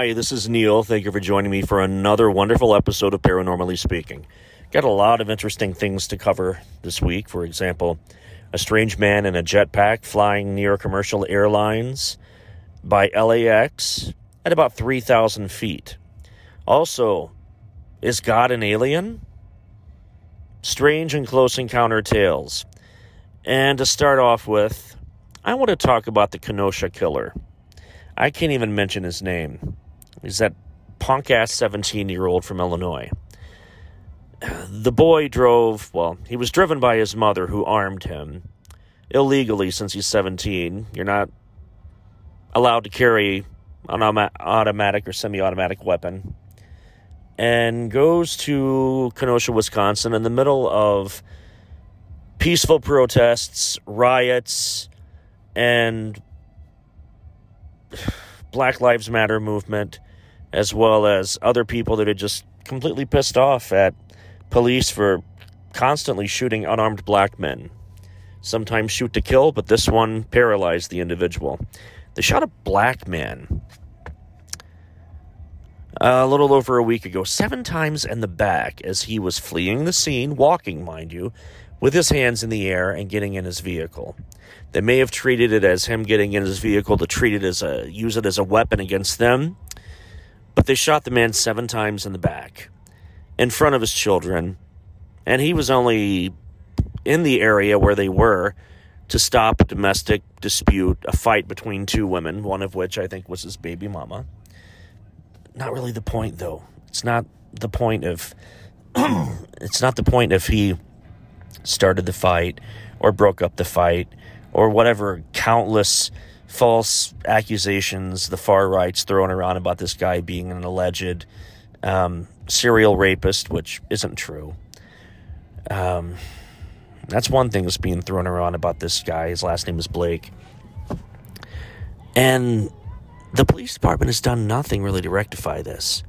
Hi, this is Neil. Thank you for joining me for another wonderful episode of Paranormally Speaking. Got a lot of interesting things to cover this week. For example, a strange man in a jetpack flying near commercial airlines by LAX at about 3,000 feet. Also, is God an alien? Strange and close encounter tales. And to start off with, I want to talk about the Kenosha killer. I can't even mention his name. He's that punk ass 17 year old from Illinois. The boy drove, well, he was driven by his mother who armed him illegally since he's 17. You're not allowed to carry an automatic or semi automatic weapon. And goes to Kenosha, Wisconsin in the middle of peaceful protests, riots, and Black Lives Matter movement, as well as other people that are just completely pissed off at police for constantly shooting unarmed black men. Sometimes shoot to kill, but this one paralyzed the individual. They shot a black man uh, a little over a week ago, seven times in the back as he was fleeing the scene, walking, mind you, with his hands in the air and getting in his vehicle. They may have treated it as him getting in his vehicle to treat it as a use it as a weapon against them, but they shot the man seven times in the back, in front of his children, and he was only in the area where they were to stop a domestic dispute, a fight between two women, one of which I think was his baby mama. Not really the point, though. It's not the point of. it's not the point if he started the fight or broke up the fight or whatever countless false accusations the far right's throwing around about this guy being an alleged um, serial rapist, which isn't true. Um, that's one thing that's being thrown around about this guy. His last name is Blake. And the police department has done nothing really to rectify this.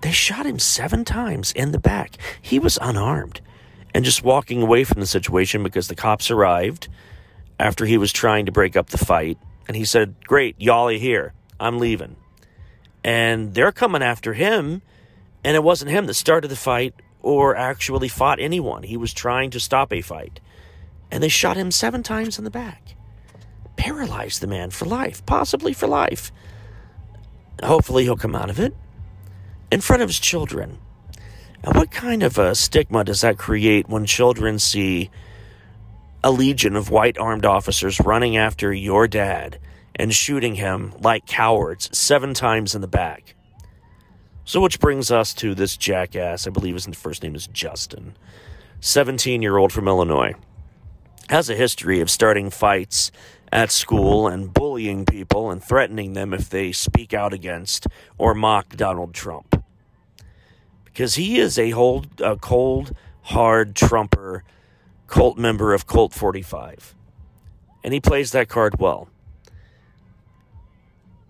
They shot him seven times in the back. He was unarmed and just walking away from the situation because the cops arrived after he was trying to break up the fight. And he said, Great, y'all here. I'm leaving. And they're coming after him. And it wasn't him that started the fight or actually fought anyone. He was trying to stop a fight. And they shot him seven times in the back. Paralyzed the man for life, possibly for life. Hopefully, he'll come out of it in front of his children. Now, what kind of a stigma does that create when children see a legion of white armed officers running after your dad and shooting him like cowards seven times in the back? So, which brings us to this jackass, I believe his first name is Justin, 17 year old from Illinois, has a history of starting fights at school and bullying people and threatening them if they speak out against or mock Donald Trump. Because he is a, hold, a cold, hard Trumper cult member of Cult 45. And he plays that card well.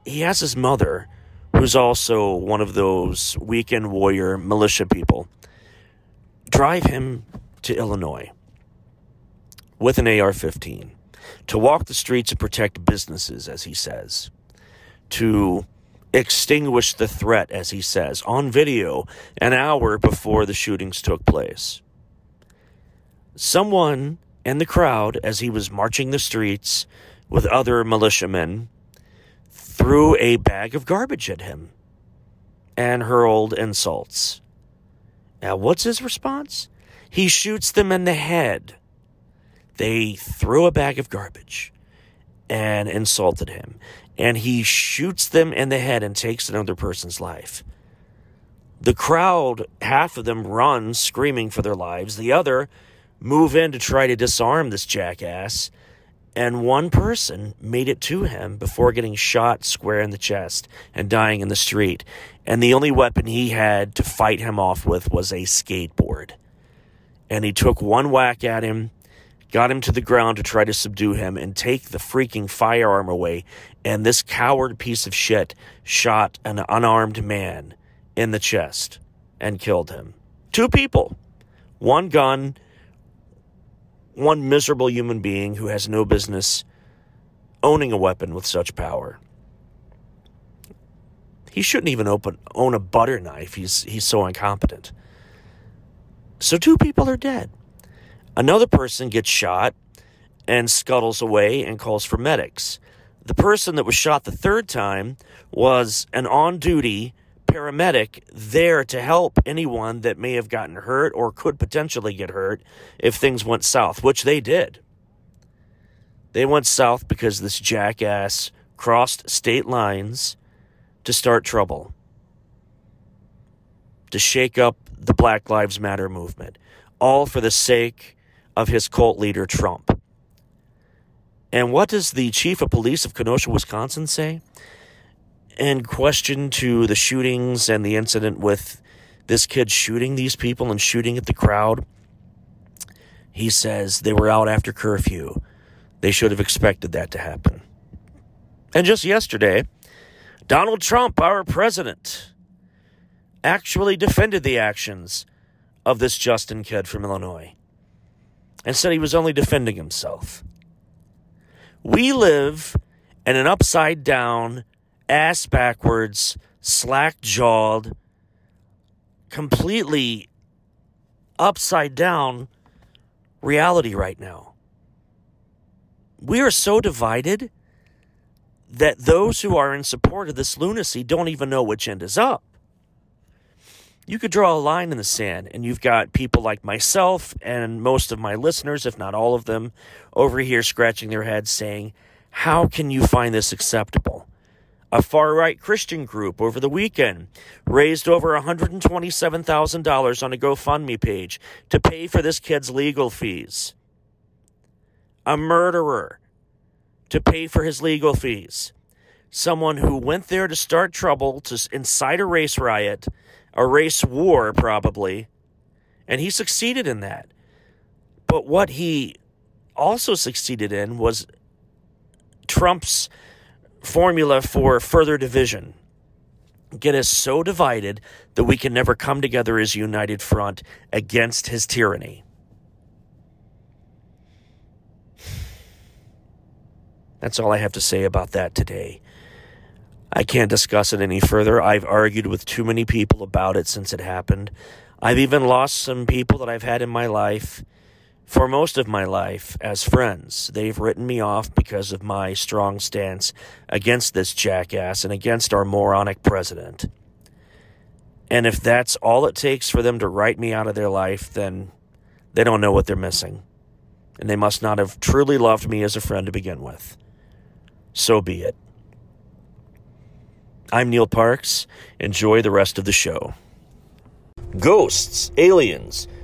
He has his mother, who's also one of those weekend warrior militia people, drive him to Illinois with an AR 15 to walk the streets and protect businesses, as he says, to extinguish the threat, as he says, on video an hour before the shootings took place. Someone in the crowd, as he was marching the streets with other militiamen, threw a bag of garbage at him and hurled insults. Now, what's his response? He shoots them in the head. They threw a bag of garbage and insulted him and he shoots them in the head and takes another person's life. The crowd, half of them run screaming for their lives, the other move in to try to disarm this jackass, and one person made it to him before getting shot square in the chest and dying in the street. And the only weapon he had to fight him off with was a skateboard. And he took one whack at him got him to the ground to try to subdue him and take the freaking firearm away. And this coward piece of shit shot an unarmed man in the chest and killed him. Two people, one gun, one miserable human being who has no business owning a weapon with such power. He shouldn't even open, own a butter knife. He's, he's so incompetent. So two people are dead. Another person gets shot and scuttles away and calls for medics. The person that was shot the third time was an on duty paramedic there to help anyone that may have gotten hurt or could potentially get hurt if things went south, which they did. They went south because this jackass crossed state lines to start trouble, to shake up the Black Lives Matter movement, all for the sake of his cult leader, Trump. And what does the chief of police of Kenosha, Wisconsin say? In question to the shootings and the incident with this kid shooting these people and shooting at the crowd, he says they were out after curfew. They should have expected that to happen. And just yesterday, Donald Trump, our president, actually defended the actions of this Justin kid from Illinois and said he was only defending himself. We live in an upside down, ass backwards, slack jawed, completely upside down reality right now. We are so divided that those who are in support of this lunacy don't even know which end is up. You could draw a line in the sand, and you've got people like myself and most of my listeners, if not all of them, over here scratching their heads saying, How can you find this acceptable? A far right Christian group over the weekend raised over $127,000 on a GoFundMe page to pay for this kid's legal fees. A murderer to pay for his legal fees. Someone who went there to start trouble, to incite a race riot, a race war, probably, and he succeeded in that. But what he also succeeded in was Trump's formula for further division. Get us so divided that we can never come together as a united front against his tyranny. That's all I have to say about that today. I can't discuss it any further. I've argued with too many people about it since it happened. I've even lost some people that I've had in my life for most of my life as friends. They've written me off because of my strong stance against this jackass and against our moronic president. And if that's all it takes for them to write me out of their life, then they don't know what they're missing. And they must not have truly loved me as a friend to begin with so be it. I'm Neil Parks. Enjoy the rest of the show. Ghosts, aliens,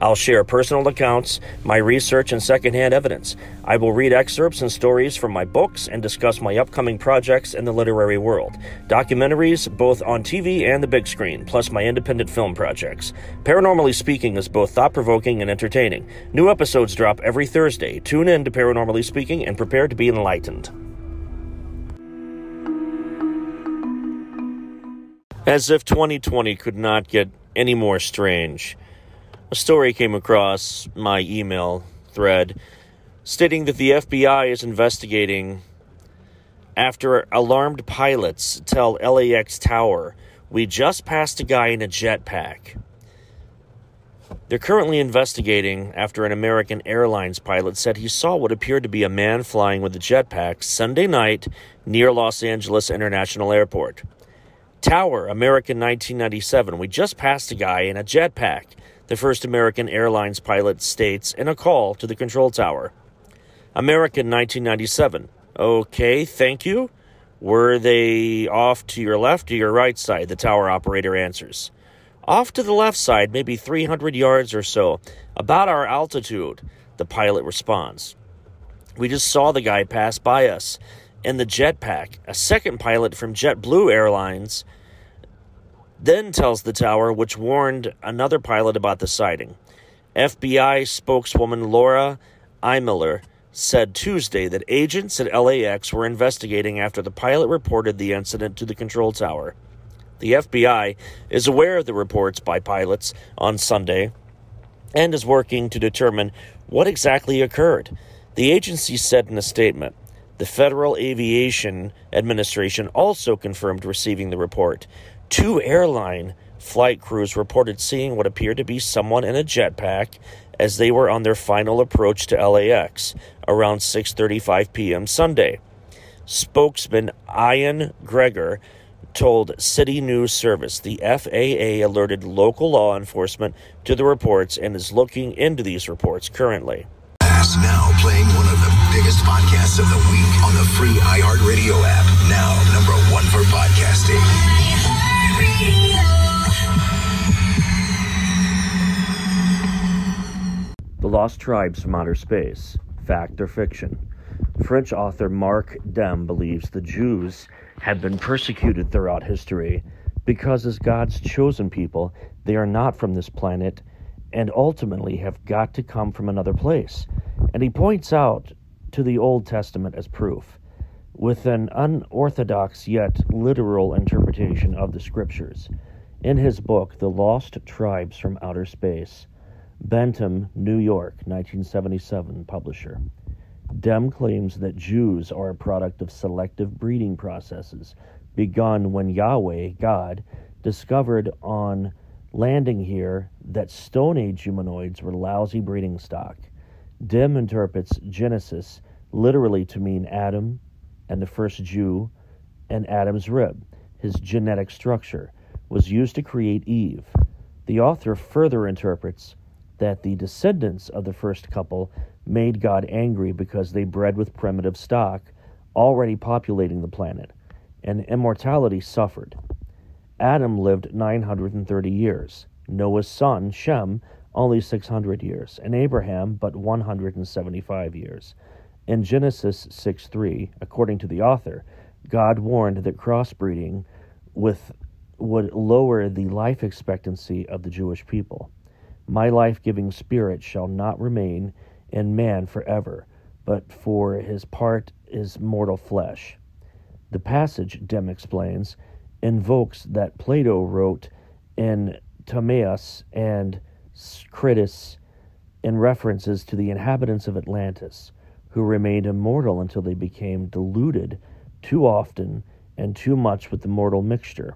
I'll share personal accounts, my research, and secondhand evidence. I will read excerpts and stories from my books and discuss my upcoming projects in the literary world. Documentaries, both on TV and the big screen, plus my independent film projects. Paranormally Speaking is both thought provoking and entertaining. New episodes drop every Thursday. Tune in to Paranormally Speaking and prepare to be enlightened. As if 2020 could not get any more strange a story came across my email thread stating that the FBI is investigating after alarmed pilots tell LAX Tower, we just passed a guy in a jetpack. They're currently investigating after an American Airlines pilot said he saw what appeared to be a man flying with a jetpack Sunday night near Los Angeles International Airport. Tower, American 1997. We just passed a guy in a jetpack the first American Airlines pilot states in a call to the control tower. American 1997. Okay, thank you. Were they off to your left or your right side? The tower operator answers. Off to the left side, maybe 300 yards or so, about our altitude, the pilot responds. We just saw the guy pass by us in the jetpack. A second pilot from JetBlue Airlines then tells the tower, which warned another pilot about the sighting. FBI spokeswoman Laura Eimiller said Tuesday that agents at LAX were investigating after the pilot reported the incident to the control tower. The FBI is aware of the reports by pilots on Sunday and is working to determine what exactly occurred. The agency said in a statement the Federal Aviation Administration also confirmed receiving the report. Two airline flight crews reported seeing what appeared to be someone in a jetpack as they were on their final approach to LAX around 6:35 p.m. Sunday. Spokesman Ian Gregor told City News Service the FAA alerted local law enforcement to the reports and is looking into these reports currently. Now playing one of the biggest podcasts of the week on the free iHeartRadio app. Now number one for podcasting. The Lost Tribes from Outer Space Fact or Fiction? French author Marc Dem believes the Jews have been persecuted throughout history because, as God's chosen people, they are not from this planet and ultimately have got to come from another place. And he points out to the Old Testament as proof, with an unorthodox yet literal interpretation of the Scriptures. In his book, The Lost Tribes from Outer Space, Bantam, New York, 1977, publisher. Dem claims that Jews are a product of selective breeding processes begun when Yahweh, God, discovered on landing here that Stone Age humanoids were lousy breeding stock. Dem interprets Genesis literally to mean Adam and the first Jew and Adam's rib, his genetic structure, was used to create Eve. The author further interprets that the descendants of the first couple made God angry because they bred with primitive stock already populating the planet, and immortality suffered. Adam lived 930 years, Noah's son, Shem, only 600 years, and Abraham but 175 years. In Genesis 6 3, according to the author, God warned that crossbreeding with, would lower the life expectancy of the Jewish people. My life giving spirit shall not remain in man forever, but for his part is mortal flesh. The passage, Dem explains, invokes that Plato wrote in Timaeus and Critias in references to the inhabitants of Atlantis, who remained immortal until they became diluted too often and too much with the mortal mixture,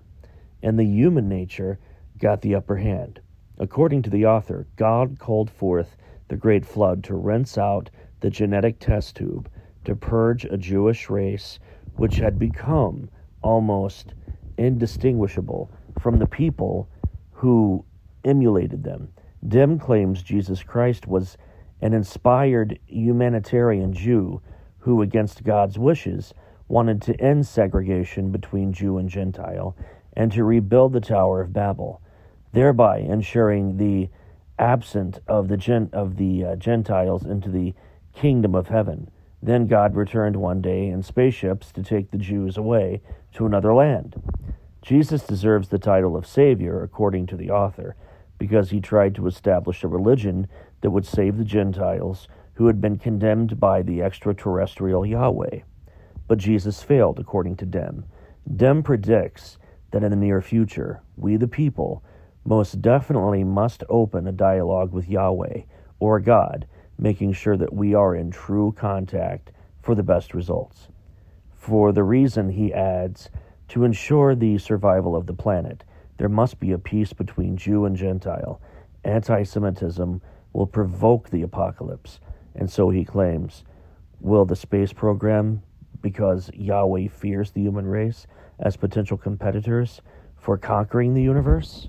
and the human nature got the upper hand. According to the author, God called forth the great flood to rinse out the genetic test tube, to purge a Jewish race which had become almost indistinguishable from the people who emulated them. Dem claims Jesus Christ was an inspired humanitarian Jew who, against God's wishes, wanted to end segregation between Jew and Gentile and to rebuild the Tower of Babel thereby ensuring the absent of the gen- of the uh, Gentiles into the kingdom of heaven. Then God returned one day in spaceships to take the Jews away to another land. Jesus deserves the title of Savior, according to the author, because he tried to establish a religion that would save the Gentiles who had been condemned by the extraterrestrial Yahweh. But Jesus failed, according to Dem. Dem predicts that in the near future, we the people most definitely must open a dialogue with Yahweh or God, making sure that we are in true contact for the best results. For the reason, he adds, to ensure the survival of the planet, there must be a peace between Jew and Gentile. Anti Semitism will provoke the apocalypse, and so he claims. Will the space program, because Yahweh fears the human race as potential competitors for conquering the universe?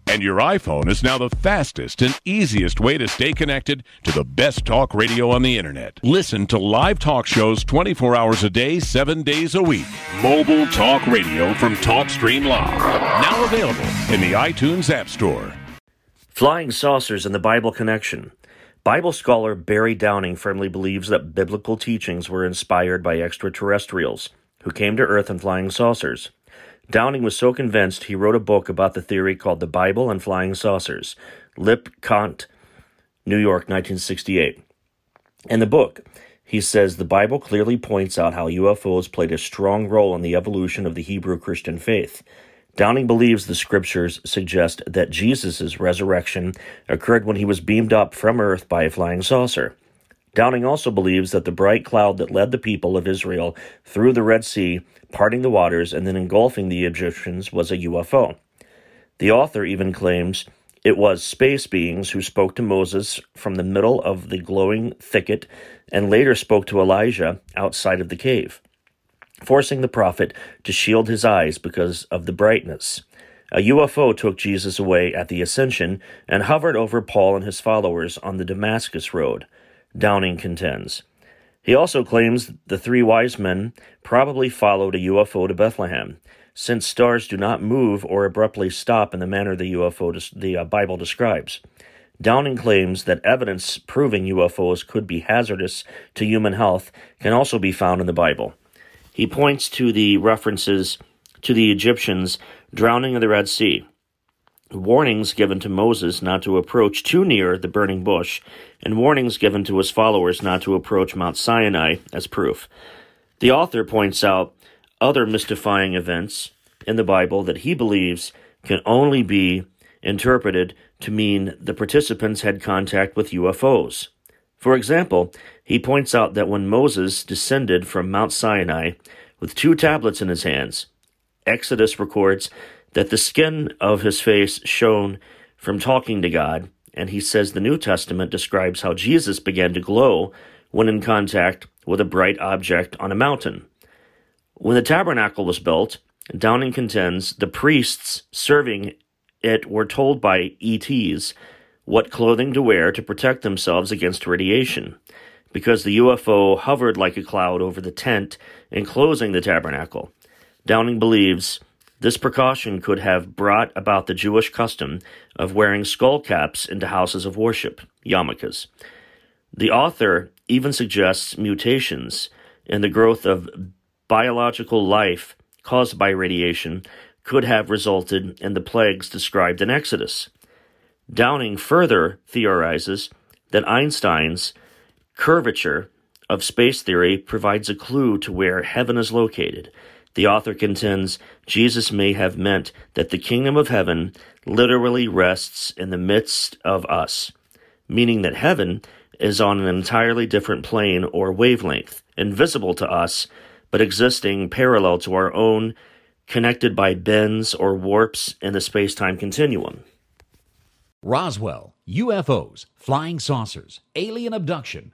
And your iPhone is now the fastest and easiest way to stay connected to the best talk radio on the internet. Listen to live talk shows 24 hours a day, 7 days a week. Mobile talk radio from TalkStream Live. Now available in the iTunes App Store. Flying saucers and the Bible connection. Bible scholar Barry Downing firmly believes that biblical teachings were inspired by extraterrestrials who came to Earth in flying saucers. Downing was so convinced he wrote a book about the theory called The Bible and Flying Saucers, Lip Kant, New York, 1968. In the book, he says the Bible clearly points out how UFOs played a strong role in the evolution of the Hebrew Christian faith. Downing believes the scriptures suggest that Jesus' resurrection occurred when he was beamed up from earth by a flying saucer. Downing also believes that the bright cloud that led the people of Israel through the Red Sea, parting the waters and then engulfing the Egyptians, was a UFO. The author even claims it was space beings who spoke to Moses from the middle of the glowing thicket and later spoke to Elijah outside of the cave, forcing the prophet to shield his eyes because of the brightness. A UFO took Jesus away at the ascension and hovered over Paul and his followers on the Damascus Road, Downing contends. He also claims the three wise men probably followed a UFO to Bethlehem since stars do not move or abruptly stop in the manner the UFO des- the uh, Bible describes. Downing claims that evidence proving UFOs could be hazardous to human health can also be found in the Bible. He points to the references to the Egyptians drowning in the Red Sea, warnings given to Moses not to approach too near the burning bush, and warnings given to his followers not to approach Mount Sinai as proof. The author points out other mystifying events in the Bible that he believes can only be interpreted to mean the participants had contact with UFOs. For example, he points out that when Moses descended from Mount Sinai with two tablets in his hands, Exodus records that the skin of his face shone from talking to God, and he says the New Testament describes how Jesus began to glow when in contact with a bright object on a mountain. When the tabernacle was built, Downing contends the priests serving it were told by ETs what clothing to wear to protect themselves against radiation, because the UFO hovered like a cloud over the tent enclosing the tabernacle. Downing believes this precaution could have brought about the Jewish custom of wearing skull caps into houses of worship, yarmulkes. The author even suggests mutations in the growth of biological life caused by radiation could have resulted in the plagues described in Exodus. Downing further theorizes that Einstein's curvature of space theory provides a clue to where heaven is located. The author contends Jesus may have meant that the kingdom of heaven literally rests in the midst of us, meaning that heaven is on an entirely different plane or wavelength, invisible to us but existing parallel to our own, connected by bends or warps in the space time continuum. Roswell, UFOs, flying saucers, alien abduction.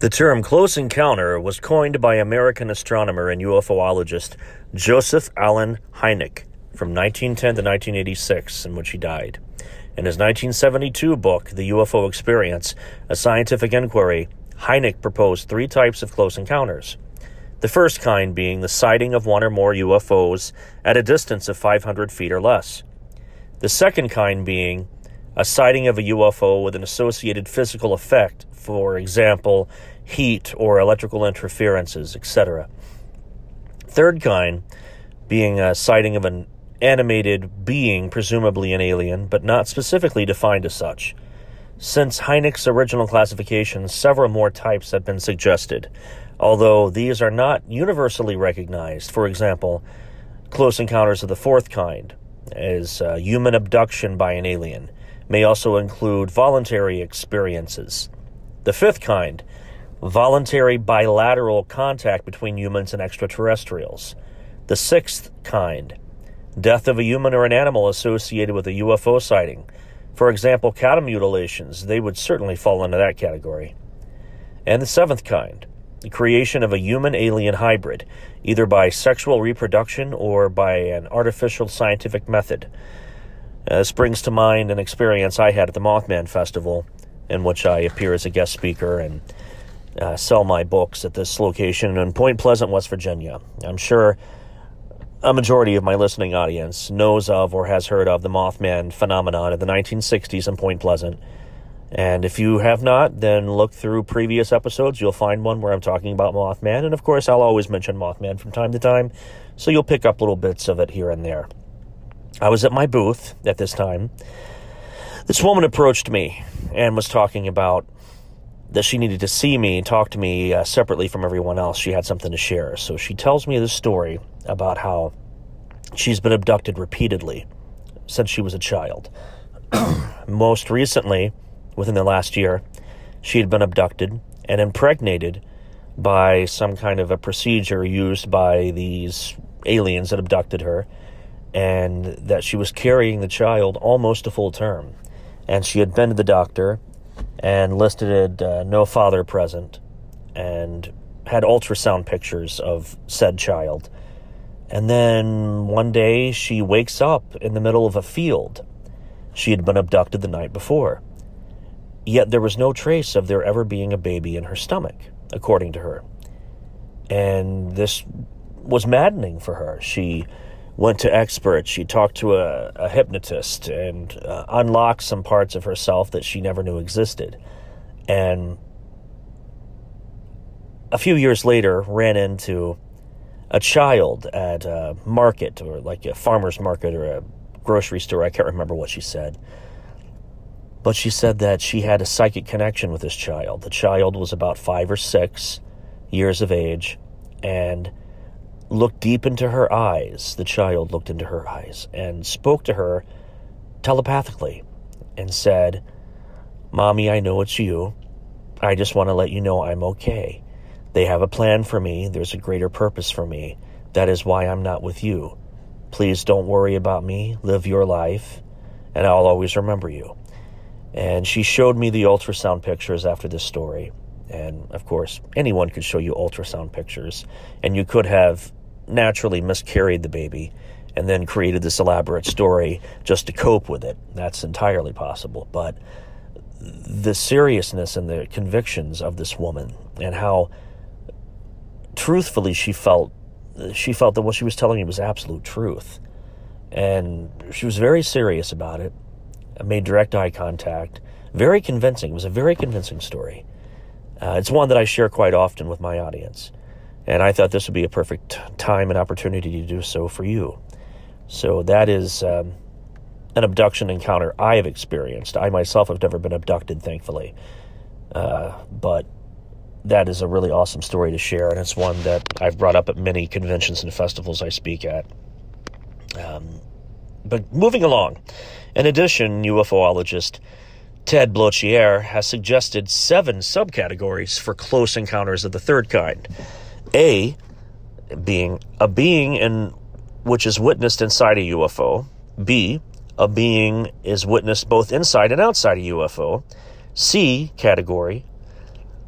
The term close encounter was coined by American astronomer and UFOologist Joseph Allen Hynek from 1910 to 1986, in which he died. In his 1972 book, The UFO Experience A Scientific Inquiry, Hynek proposed three types of close encounters. The first kind being the sighting of one or more UFOs at a distance of 500 feet or less. The second kind being a sighting of a UFO with an associated physical effect, for example, heat or electrical interferences, etc. Third kind being a sighting of an animated being, presumably an alien, but not specifically defined as such. Since Hynek's original classification, several more types have been suggested, although these are not universally recognized. For example, close encounters of the fourth kind, as uh, human abduction by an alien, may also include voluntary experiences. The fifth kind, voluntary bilateral contact between humans and extraterrestrials. The sixth kind, death of a human or an animal associated with a UFO sighting. For example, cattle mutilations, they would certainly fall into that category. And the seventh kind, the creation of a human alien hybrid, either by sexual reproduction or by an artificial scientific method. Uh, this brings to mind an experience I had at the Mothman Festival, in which I appear as a guest speaker and uh, sell my books at this location in Point Pleasant, West Virginia. I'm sure a majority of my listening audience knows of or has heard of the Mothman phenomenon of the 1960s in Point Pleasant. And if you have not, then look through previous episodes. You'll find one where I'm talking about Mothman. And of course, I'll always mention Mothman from time to time, so you'll pick up little bits of it here and there. I was at my booth at this time. This woman approached me and was talking about that she needed to see me and talk to me uh, separately from everyone else. She had something to share. So she tells me this story about how she's been abducted repeatedly since she was a child. Most recently, within the last year, she had been abducted and impregnated by some kind of a procedure used by these aliens that abducted her, and that she was carrying the child almost a full term. And she had been to the doctor and listed uh, no father present and had ultrasound pictures of said child. And then one day she wakes up in the middle of a field. She had been abducted the night before. Yet there was no trace of there ever being a baby in her stomach, according to her. And this was maddening for her. She went to experts, she talked to a, a hypnotist, and uh, unlocked some parts of herself that she never knew existed. And a few years later, ran into a child at a market or like a farmer's market or a grocery store. I can't remember what she said but she said that she had a psychic connection with this child. The child was about five or six years of age and looked deep into her eyes. The child looked into her eyes and spoke to her telepathically and said, Mommy, I know it's you. I just want to let you know I'm okay. They have a plan for me. There's a greater purpose for me. That is why I'm not with you. Please don't worry about me. Live your life, and I'll always remember you. And she showed me the ultrasound pictures after this story. And of course, anyone could show you ultrasound pictures. And you could have naturally miscarried the baby and then created this elaborate story just to cope with it. That's entirely possible. But the seriousness and the convictions of this woman and how truthfully she felt she felt that what she was telling me was absolute truth. And she was very serious about it made direct eye contact. Very convincing. It was a very convincing story. Uh, it's one that I share quite often with my audience. And I thought this would be a perfect time and opportunity to do so for you. So that is um, an abduction encounter I have experienced. I myself have never been abducted, thankfully. Uh, but that is a really awesome story to share, and it's one that I've brought up at many conventions and festivals I speak at. Um, but moving along, in addition, UFOologist Ted Bloecher has suggested seven subcategories for close encounters of the third kind. A being a being in which is witnessed inside a UFO. B, a being is witnessed both inside and outside a UFO. C category,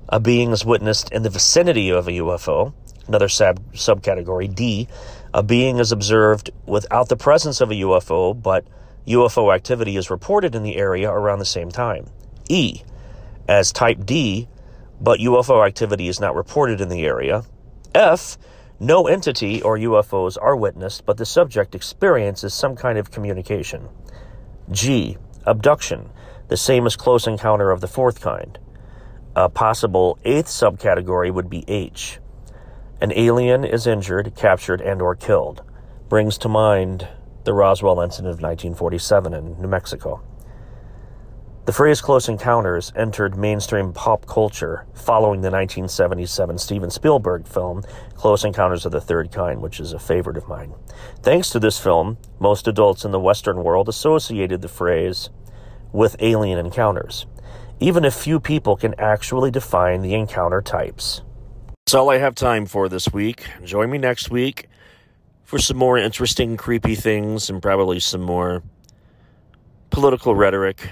a being is witnessed in the vicinity of a UFO. Another sub subcategory. D, a being is observed without the presence of a UFO, but UFO activity is reported in the area around the same time. E, as type D, but UFO activity is not reported in the area. F, no entity or UFOs are witnessed, but the subject experiences some kind of communication. G, abduction, the same as close encounter of the fourth kind. A possible eighth subcategory would be H. An alien is injured, captured, and or killed. Brings to mind the Roswell incident of 1947 in New Mexico. The phrase close encounters entered mainstream pop culture following the 1977 Steven Spielberg film Close Encounters of the Third Kind, which is a favorite of mine. Thanks to this film, most adults in the Western world associated the phrase with alien encounters. Even if few people can actually define the encounter types. That's all I have time for this week. Join me next week for some more interesting, creepy things and probably some more political rhetoric.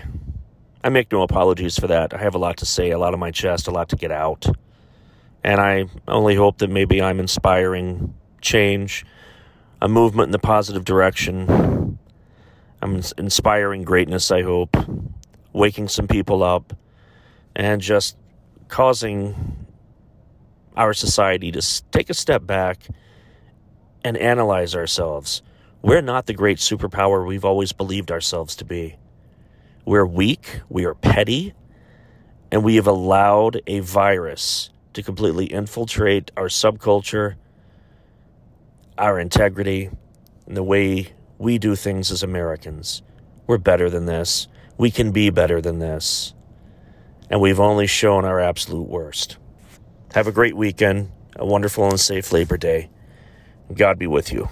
I make no apologies for that. I have a lot to say, a lot on my chest, a lot to get out. And I only hope that maybe I'm inspiring change, a movement in the positive direction. I'm inspiring greatness, I hope, waking some people up, and just causing our society to take a step back and analyze ourselves. We're not the great superpower we've always believed ourselves to be. We're weak, we are petty, and we have allowed a virus to completely infiltrate our subculture, our integrity, and the way we do things as Americans. We're better than this. We can be better than this. And we've only shown our absolute worst. Have a great weekend, a wonderful and safe Labor Day. God be with you.